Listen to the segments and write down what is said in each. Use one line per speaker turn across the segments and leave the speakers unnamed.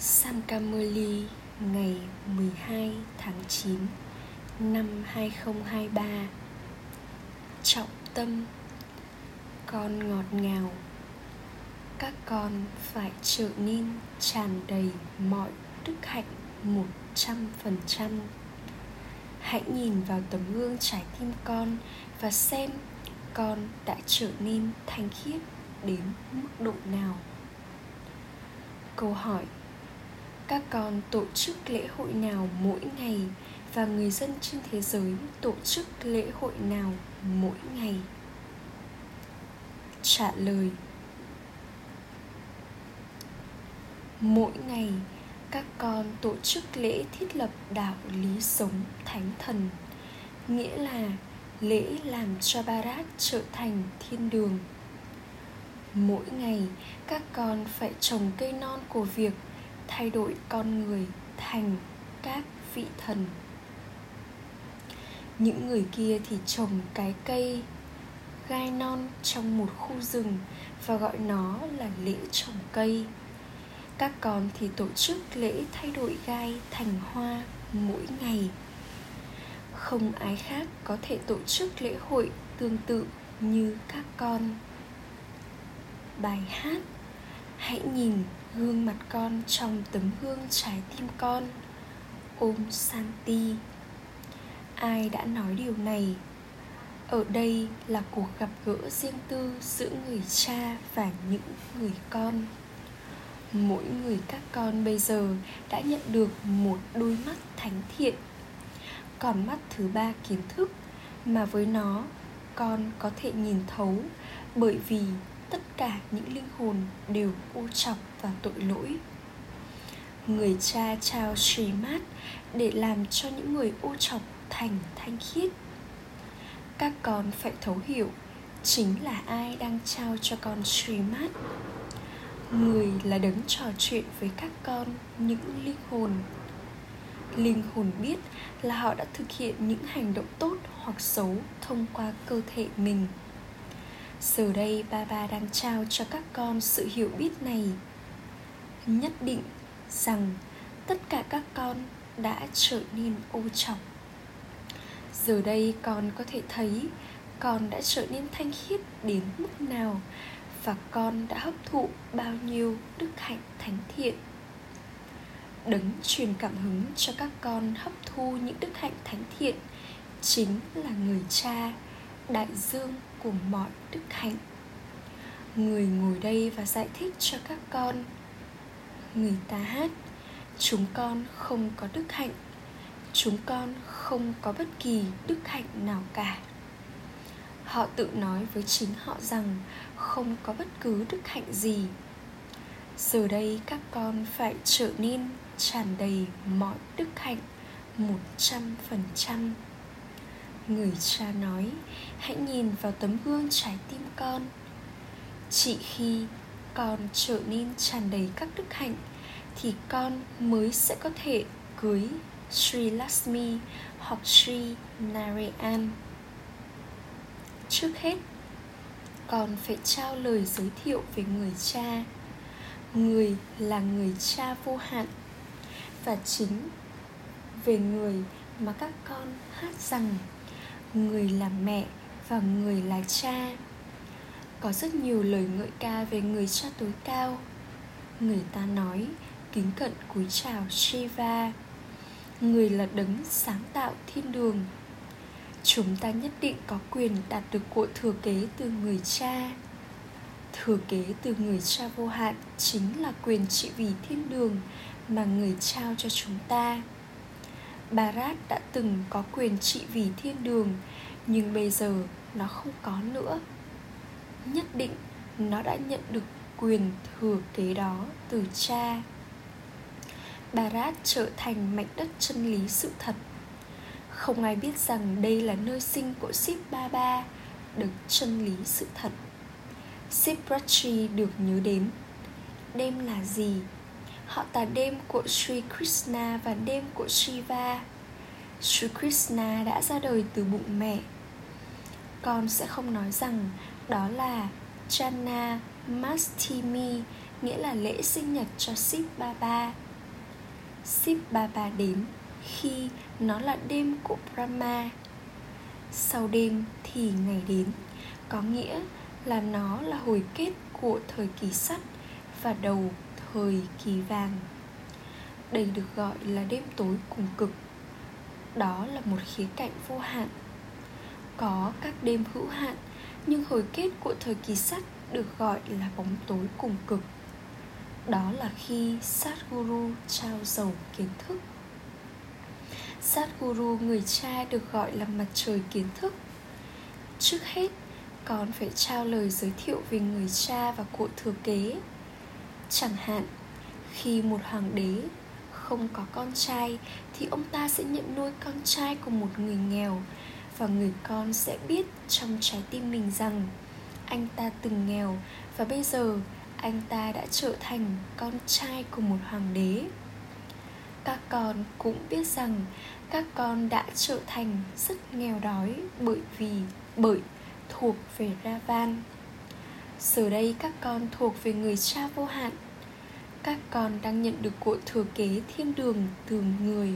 Sankamoli ngày 12 tháng 9 năm 2023 Trọng tâm, Con ngọt ngào. Các con phải trở nên tràn đầy mọi đức hạnh một trăm phần trăm. Hãy nhìn vào tấm gương trái tim con và xem con đã trở nên thanh khiết đến mức độ nào. Câu hỏi các con tổ chức lễ hội nào mỗi ngày và người dân trên thế giới tổ chức lễ hội nào mỗi ngày? Trả lời. Mỗi ngày, các con tổ chức lễ thiết lập đạo lý sống thánh thần, nghĩa là lễ làm cho barat trở thành thiên đường. Mỗi ngày, các con phải trồng cây non của việc thay đổi con người thành các vị thần. Những người kia thì trồng cái cây gai non trong một khu rừng và gọi nó là lễ trồng cây. Các con thì tổ chức lễ thay đổi gai thành hoa mỗi ngày. Không ai khác có thể tổ chức lễ hội tương tự như các con. Bài hát hãy nhìn gương mặt con trong tấm gương trái tim con. Ôm santi. Ai đã nói điều này? Ở đây là cuộc gặp gỡ riêng tư giữa người cha và những người con. Mỗi người các con bây giờ đã nhận được một đôi mắt thánh thiện. Còn mắt thứ ba kiến thức mà với nó, con có thể nhìn thấu bởi vì tất cả những linh hồn đều ô trọc và tội lỗi. Người cha trao trì mát để làm cho những người ô trọc thành thanh khiết. Các con phải thấu hiểu chính là ai đang trao cho con trì mát. Người là đấng trò chuyện với các con những linh hồn. Linh hồn biết là họ đã thực hiện những hành động tốt hoặc xấu thông qua cơ thể mình. Giờ đây ba ba đang trao cho các con sự hiểu biết này nhất định rằng tất cả các con đã trở nên ô trọng. Giờ đây con có thể thấy con đã trở nên thanh khiết đến mức nào và con đã hấp thụ bao nhiêu đức hạnh thánh thiện. Đấng truyền cảm hứng cho các con hấp thu những đức hạnh thánh thiện chính là người cha, đại dương của mọi đức hạnh. Người ngồi đây và giải thích cho các con người ta hát, chúng con không có đức hạnh, chúng con không có bất kỳ đức hạnh nào cả. Họ tự nói với chính họ rằng không có bất cứ đức hạnh gì. Giờ đây các con phải trở nên tràn đầy mọi đức hạnh một trăm phần trăm. Người cha nói, hãy nhìn vào tấm gương trái tim con. Chỉ khi con trở nên tràn đầy các đức hạnh thì con mới sẽ có thể cưới Sri Lakshmi hoặc Sri Narayan. Trước hết, con phải trao lời giới thiệu về người cha. Người là người cha vô hạn và chính về người mà các con hát rằng người là mẹ và người là cha có rất nhiều lời ngợi ca về người cha tối cao. Người ta nói, kính cận cúi chào shiva. Người là đấng sáng tạo thiên đường. Chúng ta nhất định có quyền đạt được cội thừa kế từ người cha. Thừa kế từ người cha vô hạn chính là quyền trị vì thiên đường mà người trao cho chúng ta. Barat đã từng có quyền trị vì thiên đường, Nhưng bây giờ nó không có nữa. Nhất định nó đã nhận được quyền thừa kế đó từ cha. Barat trở thành mảnh đất chân lý sự thật. Không ai biết rằng đây là nơi sinh của Sip Baba Được chân lý sự thật. Sip Prachi được nhớ đến. Đêm là gì? Họ tả đêm của Sri Krishna và đêm của Shiva. Sri Krishna đã ra đời từ bụng mẹ. Con sẽ không nói rằng đó là Chana Mastimi Nghĩa là lễ sinh nhật cho Sip Baba. Sip Baba đến khi nó là đêm của Brahma. Sau đêm thì ngày đến, Có nghĩa là nó là hồi kết của thời kỳ sắt và đầu thời kỳ vàng. Đây được gọi là đêm tối cùng cực. Đó là một khía cạnh vô hạn. Có các đêm hữu hạn nhưng hồi kết của thời kỳ sắt được gọi là bóng tối cùng cực. Đó là khi Satguru trao dầu kiến thức. Satguru người cha được gọi là mặt trời kiến thức. Trước hết, con phải trao lời giới thiệu về người cha và cụ thừa kế. Chẳng hạn, khi một hoàng đế không có con trai thì ông ta sẽ nhận nuôi con trai của một người nghèo và người con sẽ biết trong trái tim mình rằng anh ta từng nghèo và bây giờ anh ta đã trở thành con trai của một hoàng đế. Các con cũng biết rằng các con đã trở thành rất nghèo đói bởi vì, bởi thuộc về Ravan. Giờ đây các con thuộc về người cha vô hạn. Các con đang nhận được cội thừa kế thiên đường từ người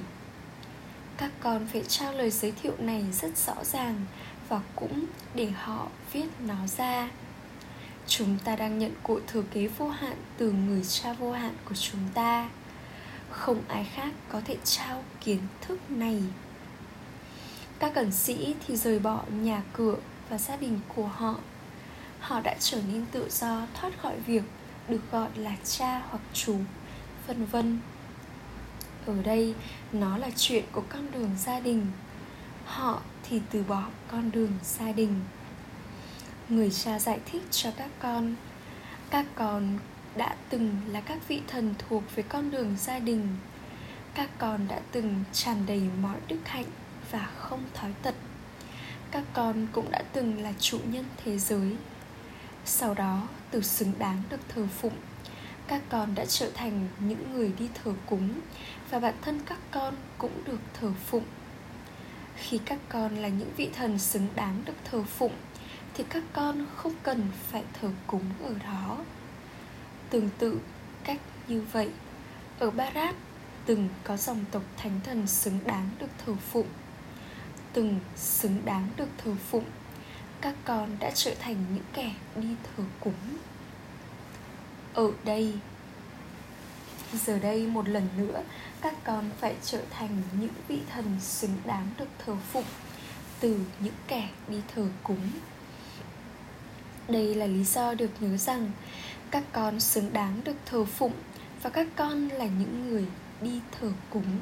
các con phải trao lời giới thiệu này rất rõ ràng và cũng để họ viết nó ra. Chúng ta đang nhận cội thừa kế vô hạn từ người cha vô hạn của chúng ta. Không ai khác có thể trao kiến thức này. Các cẩn sĩ thì rời bỏ nhà cửa và gia đình của họ. Họ đã trở nên tự do thoát khỏi việc được gọi là cha hoặc chú, vân vân ở đây, nó là chuyện của con đường gia đình. Họ thì từ bỏ con đường gia đình. Người cha giải thích cho các con các con đã từng là các vị thần thuộc về con đường gia đình. Các con đã từng tràn đầy mọi đức hạnh và không thói tật. Các con cũng đã từng là chủ nhân thế giới. Sau đó, từ xứng đáng được thờ phụng các con đã trở thành những người đi thờ cúng và bản thân các con cũng được thờ phụng. Khi các con là những vị thần xứng đáng được thờ phụng, thì các con không cần phải thờ cúng ở đó. Tương tự, cách như vậy, ở barat từng có dòng tộc thánh thần xứng đáng được thờ phụng. Từng xứng đáng được thờ phụng, các con đã trở thành những kẻ đi thờ cúng ở đây. Giờ đây một lần nữa, các con phải trở thành những vị thần xứng đáng được thờ phụng từ những kẻ đi thờ cúng. Đây là lý do được nhớ rằng các con xứng đáng được thờ phụng và các con là những người đi thờ cúng.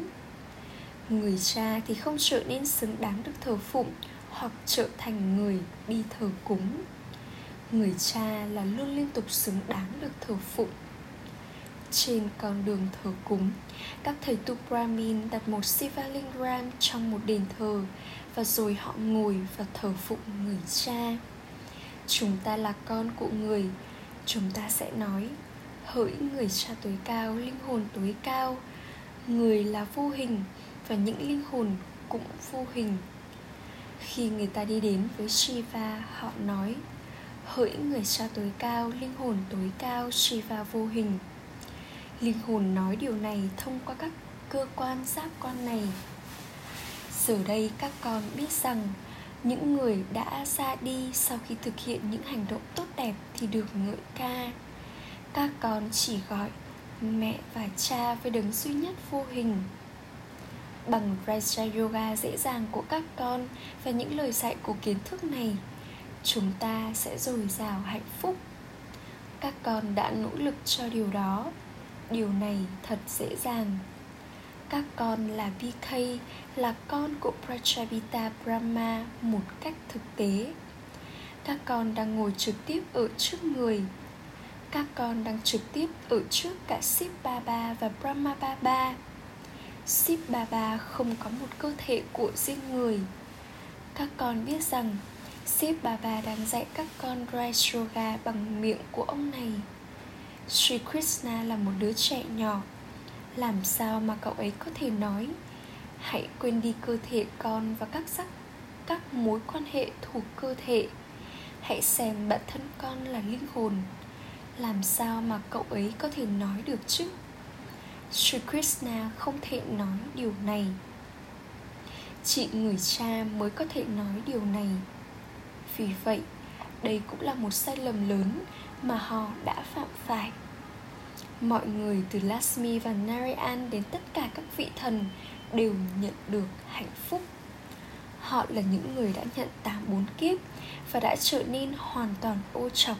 Người cha thì không trở nên xứng đáng được thờ phụng hoặc trở thành người đi thờ cúng người cha là luôn liên tục xứng đáng được thờ phụng. Trên con đường thờ cúng, các thầy tu brahmin đặt một sivalingam trong một đền thờ và rồi họ ngồi và thờ phụng người cha. Chúng ta là con của người. Chúng ta sẽ nói, hỡi người cha tối cao, linh hồn tối cao. Người là vô hình và những linh hồn cũng vô hình. Khi người ta đi đến với Shiva, họ nói hỡi người cha tối cao, linh hồn tối cao Shiva vô hình. Linh hồn nói điều này thông qua các cơ quan giác quan này. Giờ đây các con biết rằng những người đã ra đi sau khi thực hiện những hành động tốt đẹp thì được ngợi ca. Các con chỉ gọi mẹ và cha với đấng duy nhất vô hình. Bằng Raja Yoga dễ dàng của các con và những lời dạy của kiến thức này chúng ta sẽ dồi dào hạnh phúc. Các con đã nỗ lực cho điều đó. Điều này thật dễ dàng. Các con là VK là con của Prajapita Brahma một cách thực tế. Các con đang ngồi trực tiếp ở trước người. Các con đang trực tiếp ở trước cả Sip Baba và Brahma Baba. Sip Baba không có một cơ thể của riêng người. Các con biết rằng siếp bà bà đang dạy các con Rai Yoga bằng miệng của ông này. Sri Krishna là một đứa trẻ nhỏ. Làm sao mà cậu ấy có thể nói, Hãy quên đi cơ thể con và các sắc, các mối quan hệ thuộc cơ thể. Hãy xem bản thân con là linh hồn. Làm sao mà cậu ấy có thể nói được chứ? Sri Krishna không thể nói điều này. Chị người cha mới có thể nói điều này. Vì vậy, đây cũng là một sai lầm lớn mà họ đã phạm phải. Mọi người từ Lasmi và Narayan đến tất cả các vị thần đều nhận được hạnh phúc. Họ là những người đã nhận tám bốn kiếp và đã trở nên hoàn toàn ô trọc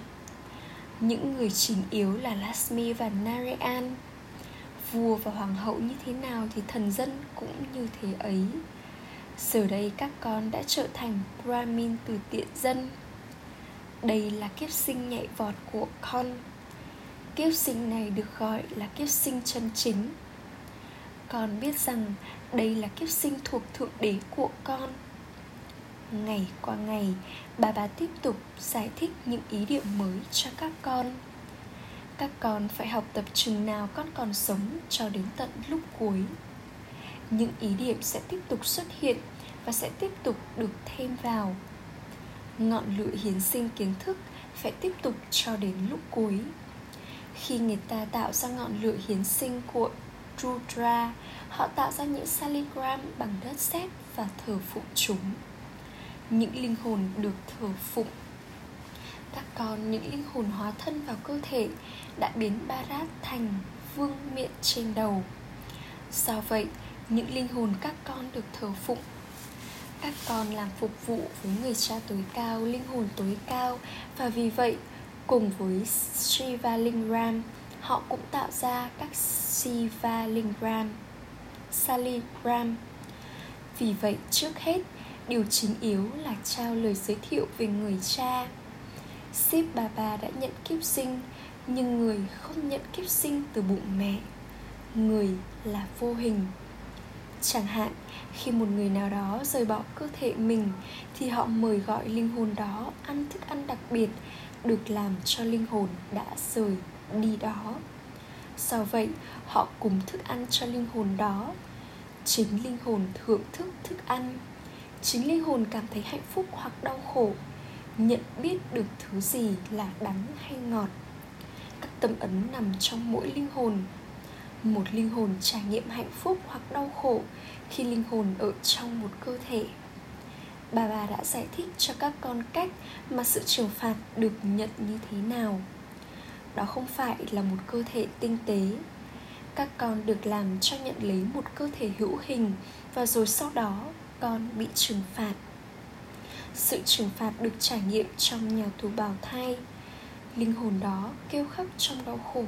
những người chính yếu là Lasmi và Narayan. Vua và hoàng hậu như thế nào thì thần dân cũng như thế ấy. Giờ đây các con đã trở thành Brahmin từ tiện dân. Đây là kiếp sinh nhạy vọt của con. Kiếp sinh này được gọi là kiếp sinh chân chính. Con biết rằng đây là kiếp sinh thuộc Thượng Đế của con. Ngày qua ngày, bà bà tiếp tục giải thích những ý điệu mới cho các con. Các con phải học tập chừng nào con còn sống cho đến tận lúc cuối. Những ý điểm sẽ tiếp tục xuất hiện và sẽ tiếp tục được thêm vào. Ngọn lửa hiến sinh kiến thức phải tiếp tục cho đến lúc cuối. Khi người ta tạo ra ngọn lửa hiến sinh của Rudra, Họ tạo ra những saligram bằng đất sét và thờ phụng chúng. Những linh hồn được thờ phụng. Các con, những linh hồn hóa thân vào cơ thể đã biến Barat thành vương miện trên đầu. Do vậy những linh hồn các con được thờ phụng. Các con làm phục vụ với người cha tối cao, linh hồn tối cao. Và vì vậy, cùng với Shiva Lingram họ cũng tạo ra các Shiva Lingram Saligram. Vì vậy, trước hết, Điều chính yếu là trao lời giới thiệu về người cha. Sip Baba đã nhận kiếp sinh, Nhưng người không nhận kiếp sinh từ bụng mẹ. Người là vô hình. Chẳng hạn, khi một người nào đó rời bỏ cơ thể mình, Thì họ mời gọi linh hồn đó ăn thức ăn đặc biệt, Được làm cho linh hồn đã rời đi đó. Do vậy, họ cùng thức ăn cho linh hồn đó. Chính linh hồn thưởng thức thức ăn. Chính linh hồn cảm thấy hạnh phúc hoặc đau khổ, nhận biết được thứ gì là đắng hay ngọt. Các tâm ấn nằm trong mỗi linh hồn một linh hồn trải nghiệm hạnh phúc hoặc đau khổ khi linh hồn ở trong một cơ thể. Bà bà đã giải thích cho các con cách mà sự trừng phạt được nhận như thế nào. Đó không phải là một cơ thể tinh tế. Các con được làm cho nhận lấy một cơ thể hữu hình và rồi sau đó con bị trừng phạt. Sự trừng phạt được trải nghiệm trong nhà tù bào thai. Linh hồn đó kêu khóc trong đau khổ.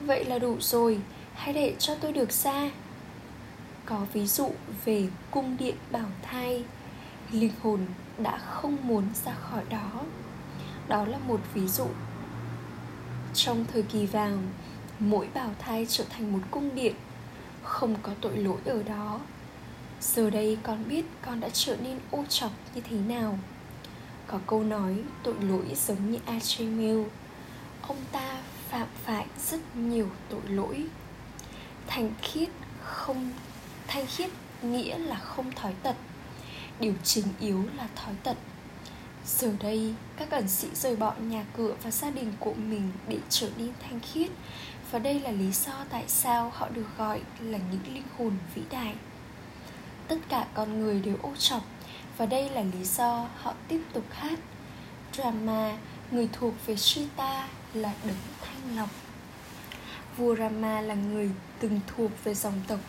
Vậy là đủ rồi hãy để cho tôi được ra có ví dụ về cung điện bảo thai, linh hồn đã không muốn ra khỏi đó. Đó là một ví dụ. Trong thời kỳ vàng, mỗi bảo thai trở thành một cung điện, không có tội lỗi ở đó. Giờ đây con biết con đã trở nên ô trọc như thế nào. Có câu nói, tội lỗi giống như Achemil Ông ta phạm phải rất nhiều tội lỗi. Thanh khiết không Thanh khiết nghĩa là không thói tật Điều chính yếu là thói tật. Giờ đây, các ẩn sĩ rời bỏ nhà cửa và gia đình của mình để trở nên thanh khiết Và đây là lý do tại sao họ được gọi là những linh hồn vĩ đại. Tất cả con người đều ô trọc và đây là lý do họ tiếp tục hát. Drama người thuộc về Sita là đấng thanh lọc. Vua Rama là người từng thuộc về dòng tộc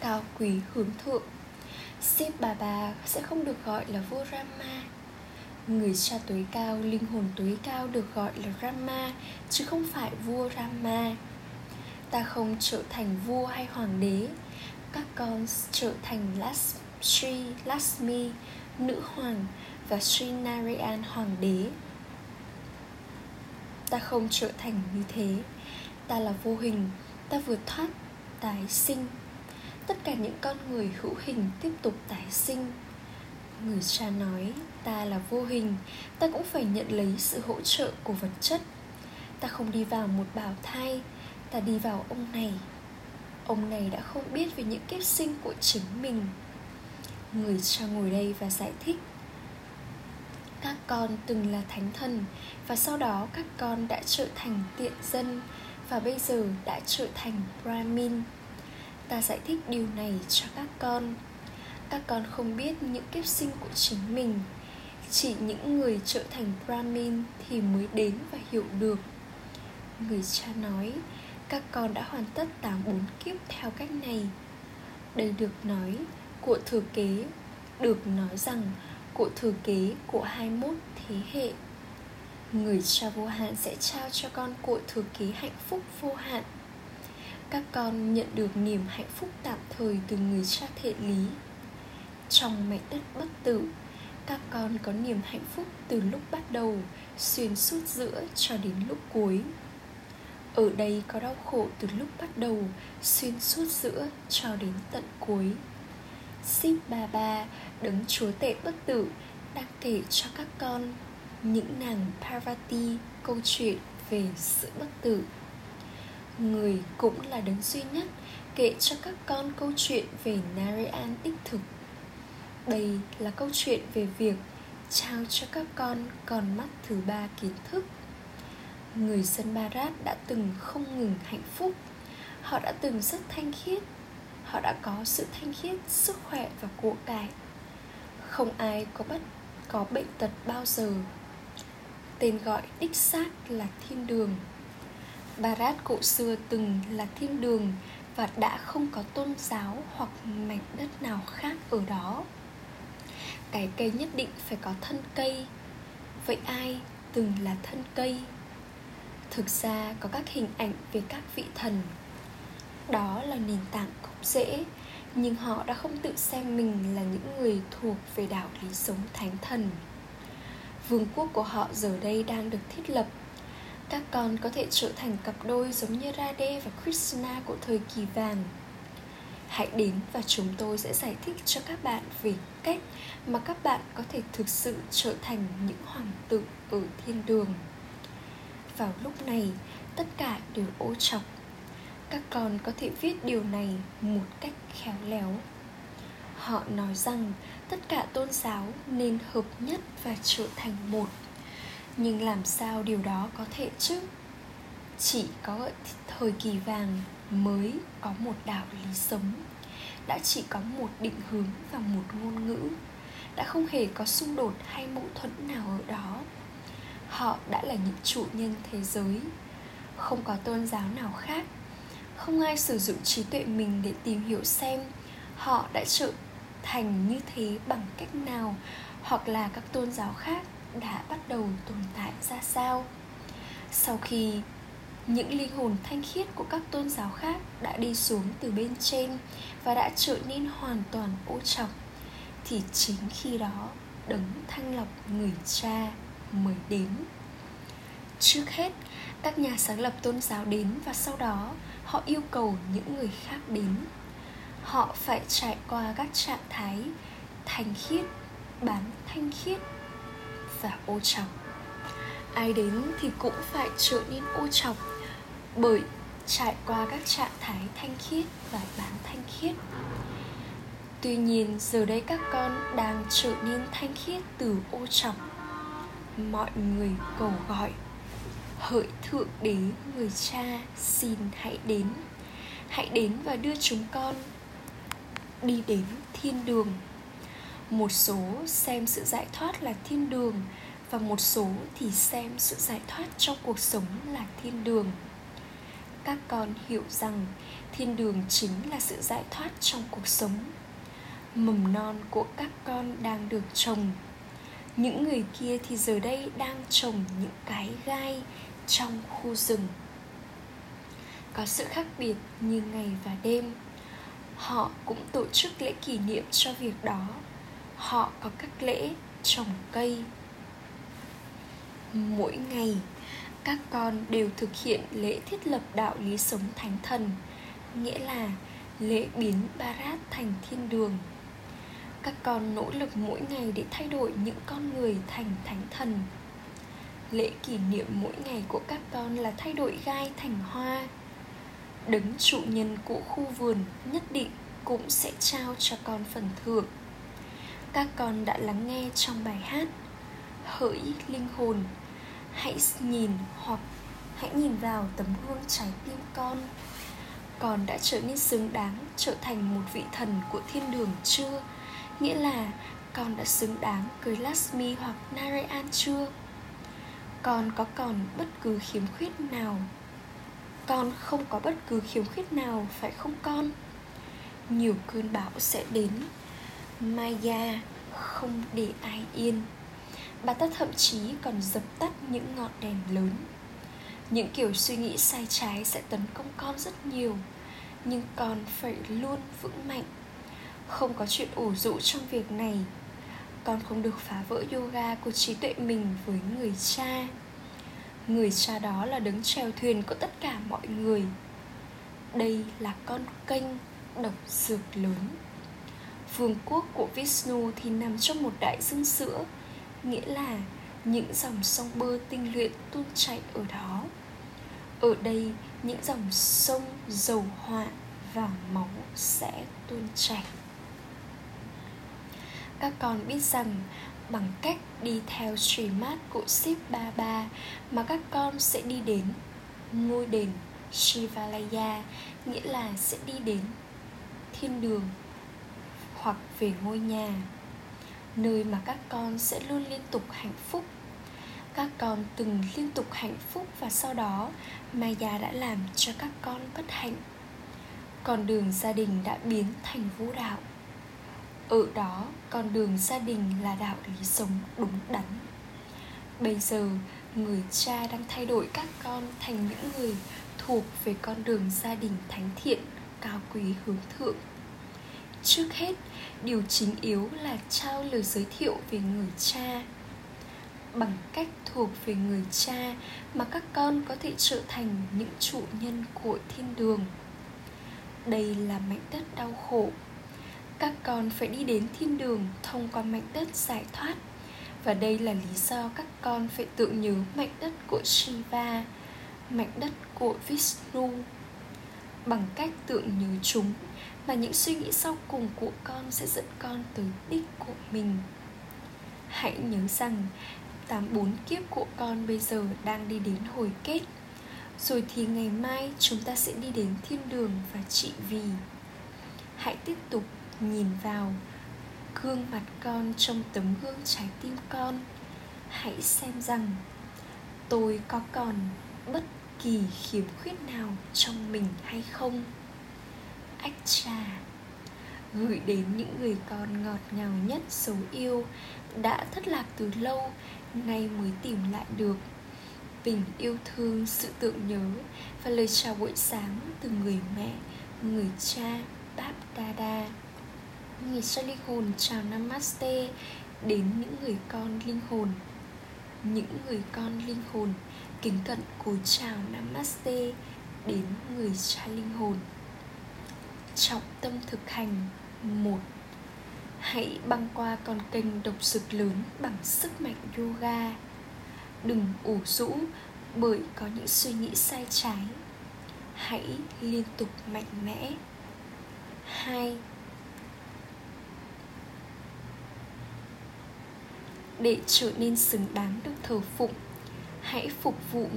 cao quý hướng thượng Sip bà bà sẽ không được gọi là vua Rama Người cha tối cao, linh hồn tối cao được gọi là Rama Chứ không phải vua Rama Ta không trở thành vua hay hoàng đế. Các con trở thành Las, Sri Lasmi, nữ hoàng và Sri Narayan hoàng đế. Ta không trở thành như thế, ta là vô hình, ta vượt thoát tái sinh. Tất cả những con người hữu hình tiếp tục tái sinh. Người cha nói, ta là vô hình, ta cũng phải nhận lấy sự hỗ trợ của vật chất. Ta không đi vào một bào thai, ta đi vào ông này Ông này đã không biết về những kiếp sinh của chính mình Người cha ngồi đây và giải thích Các con từng là thánh thần Và sau đó các con đã trở thành tiện dân và bây giờ đã trở thành Brahmin. Ta giải thích điều này cho các con. Các con không biết những kiếp sinh của chính mình. Chỉ những người trở thành Brahmin thì mới đến và hiểu được. Người cha nói, các con đã hoàn tất 84 kiếp theo cách này. Đây được nói của thừa kế, được nói rằng của thừa kế của 21 thế hệ người cha vô hạn sẽ trao cho con cội thừa kế hạnh phúc vô hạn. Các con nhận được niềm hạnh phúc tạm thời từ người cha thể lý. Trong mảnh đất bất tử các con có niềm hạnh phúc từ lúc bắt đầu xuyên suốt giữa cho đến lúc cuối. Ở đây có đau khổ từ lúc bắt đầu xuyên suốt giữa cho đến tận cuối. Sip Ba Ba, đấng chúa tể bất tử, đang kể cho các con những nàng Parvati câu chuyện về sự bất tử. Người cũng là đấng duy nhất kể cho các con câu chuyện về Narayan đích thực. Đây là câu chuyện về việc trao cho các con con mắt thứ ba kiến thức. Người dân Barat đã từng không ngừng hạnh phúc. Họ đã từng rất thanh khiết. Họ đã có sự thanh khiết, sức khỏe và của cải. Không ai có bất, có bệnh tật bao giờ tên gọi đích xác là thiên đường. Barat cổ xưa từng là thiên đường và đã không có tôn giáo hoặc mảnh đất nào khác ở đó. Cái cây nhất định phải có thân cây. Vậy ai từng là thân cây? Thực ra có các hình ảnh về các vị thần. Đó là nền tảng gốc rễ, nhưng họ đã không tự xem mình là những người thuộc về đạo lý sống thánh thần vương quốc của họ giờ đây đang được thiết lập. Các con có thể trở thành cặp đôi giống như Radhe và Krishna của thời kỳ vàng. Hãy đến và chúng tôi sẽ giải thích cho các bạn về cách mà các bạn có thể thực sự trở thành những hoàng tử ở thiên đường. Vào lúc này, tất cả đều ô trọc. Các con có thể viết điều này một cách khéo léo. Họ nói rằng tất cả tôn giáo nên hợp nhất và trở thành một. Nhưng làm sao điều đó có thể chứ? Chỉ có thời kỳ vàng mới có một đạo lý sống, đã chỉ có một định hướng và một ngôn ngữ, đã không hề có xung đột hay mâu thuẫn nào ở đó. Họ đã là những chủ nhân thế giới, không có tôn giáo nào khác. Không ai sử dụng trí tuệ mình để tìm hiểu xem họ đã trở thành như thế bằng cách nào? Hoặc là các tôn giáo khác đã bắt đầu tồn tại ra sao? Sau khi những linh hồn thanh khiết của các tôn giáo khác đã đi xuống từ bên trên và đã trở nên hoàn toàn ô trọng, thì chính khi đó đấng thanh lọc người cha mới đến. Trước hết, các nhà sáng lập tôn giáo đến và sau đó họ yêu cầu những người khác đến họ phải trải qua các trạng thái thanh khiết, bán thanh khiết và ô trọc. Ai đến thì cũng phải trở nên ô trọc bởi trải qua các trạng thái thanh khiết và bán thanh khiết. Tuy nhiên, giờ đây các con đang trở nên thanh khiết từ ô trọc. Mọi người cầu gọi, hỡi thượng đế, người cha, xin hãy đến. Hãy đến và đưa chúng con đi đến thiên đường. Một số xem sự giải thoát là thiên đường và một số thì xem sự giải thoát trong cuộc sống là thiên đường. Các con hiểu rằng thiên đường chính là sự giải thoát trong cuộc sống. Mầm non của các con đang được trồng. Những người kia thì giờ đây đang trồng những cái gai trong khu rừng. Có sự khác biệt như ngày và đêm họ cũng tổ chức lễ kỷ niệm cho việc đó. Họ có các lễ trồng cây. Mỗi ngày, các con đều thực hiện lễ thiết lập đạo lý sống thánh thần, nghĩa là lễ biến barat thành thiên đường. Các con nỗ lực mỗi ngày để thay đổi những con người thành thánh thần. Lễ kỷ niệm mỗi ngày của các con là thay đổi gai thành hoa đấng trụ nhân của khu vườn nhất định cũng sẽ trao cho con phần thưởng. Các con đã lắng nghe trong bài hát hỡi linh hồn. Hãy nhìn hoặc hãy nhìn vào tấm gương trái tim con. Con đã trở nên xứng đáng trở thành một vị thần của thiên đường chưa? Nghĩa là con đã xứng đáng cưới Lasmi hoặc Narayan chưa? Con có còn bất cứ khiếm khuyết nào con không có bất cứ khiếm khuyết nào, phải không con? Nhiều cơn bão sẽ đến. Maya không để ai yên. Bà ta thậm chí còn dập tắt những ngọn đèn lớn. Những kiểu suy nghĩ sai trái sẽ tấn công con rất nhiều, nhưng con phải luôn vững mạnh. Không có chuyện ủ rũ trong việc này. Con không được phá vỡ yoga của trí tuệ mình với người cha người cha đó là đứng chèo thuyền của tất cả mọi người. Đây là con kênh độc dược lớn. Vương quốc của vishnu thì nằm trong một đại dương sữa, nghĩa là những dòng sông bơ tinh luyện tuôn chảy ở đó. Ở đây, những dòng sông dầu hỏa và máu sẽ tuôn chảy. Các con biết rằng bằng cách đi theo Srimad của Ship Baba mà các con sẽ đi đến ngôi đền Shivalaya, nghĩa là sẽ đi đến thiên đường hoặc về ngôi nhà, nơi mà các con sẽ luôn liên tục hạnh phúc. Các con từng liên tục hạnh phúc và sau đó Maya đã làm cho các con bất hạnh. Con đường gia đình đã biến thành vũ đạo ở đó, con đường gia đình là đạo lý sống đúng đắn. Bây giờ, người cha đang thay đổi các con thành những người thuộc về con đường gia đình thánh thiện, cao quý hướng thượng. Trước hết, điều chính yếu là trao lời giới thiệu về người cha. Bằng cách thuộc về người cha mà các con có thể trở thành những chủ nhân của thiên đường. Đây là mảnh đất đau khổ các con phải đi đến thiên đường thông qua mảnh đất giải thoát và đây là lý do các con phải tưởng nhớ mảnh đất của Shiva, mảnh đất của Vishnu. Bằng cách tưởng nhớ chúng mà những suy nghĩ sau cùng của con sẽ dẫn con tới đích của mình. Hãy nhớ rằng tám bốn kiếp của con bây giờ đang đi đến hồi kết rồi thì ngày mai chúng ta sẽ đi đến thiên đường và trị vì hãy tiếp tục nhìn vào gương mặt con trong tấm gương trái tim con. Hãy xem rằng tôi có còn bất kỳ khiếm khuyết nào trong mình hay không? Ách trà gửi đến những người con ngọt ngào nhất số yêu đã thất lạc từ lâu, nay mới tìm lại được. Tình yêu thương, sự tưởng nhớ và lời chào buổi sáng từ người mẹ, người cha báp đa người cho linh hồn chào namaste đến những người con linh hồn. Những người con linh hồn, kính cận cúi chào namaste đến người cha linh hồn. Trọng tâm thực hành, một, hãy băng qua con kênh độc sực lớn bằng sức mạnh yoga. Đừng ủ rũ bởi có những suy nghĩ sai trái. Hãy liên tục mạnh mẽ. Hai để trở nên xứng đáng được thờ phụng, hãy phục vụ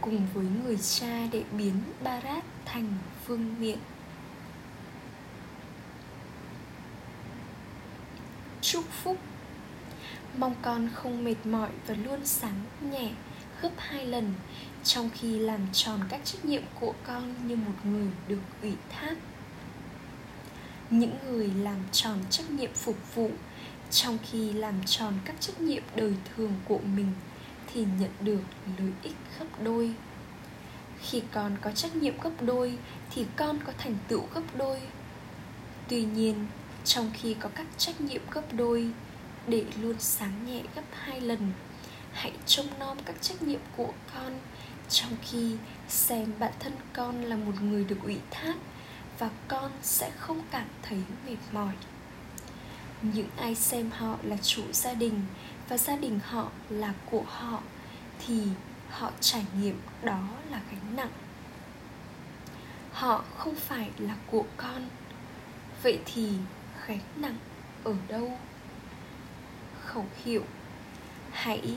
cùng với người cha để biến barat thành vương miện. Chúc phúc. Mong con không mệt mỏi và luôn sáng nhẹ, gấp hai lần, trong khi làm tròn các trách nhiệm của con như một người được ủy thác. Những người làm tròn trách nhiệm phục vụ trong khi làm tròn các trách nhiệm đời thường của mình, thì nhận được lợi ích gấp đôi. Khi con có trách nhiệm gấp đôi, thì con có thành tựu gấp đôi. Tuy nhiên, trong khi có các trách nhiệm gấp đôi, để luôn sáng nhẹ gấp hai lần, hãy trông nom các trách nhiệm của con. Trong khi xem bản thân con là một người được ủy thác, và con sẽ không cảm thấy mệt mỏi những ai xem họ là chủ gia đình và gia đình họ là của họ, thì họ trải nghiệm đó là gánh nặng. Họ không phải là của con, vậy thì gánh nặng ở đâu? Khẩu hiệu, hãy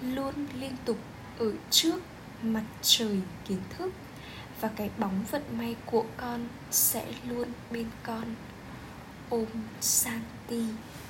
luôn liên tục ở trước mặt trời kiến thức và cái bóng vận may của con sẽ luôn bên con. Ôm san Santi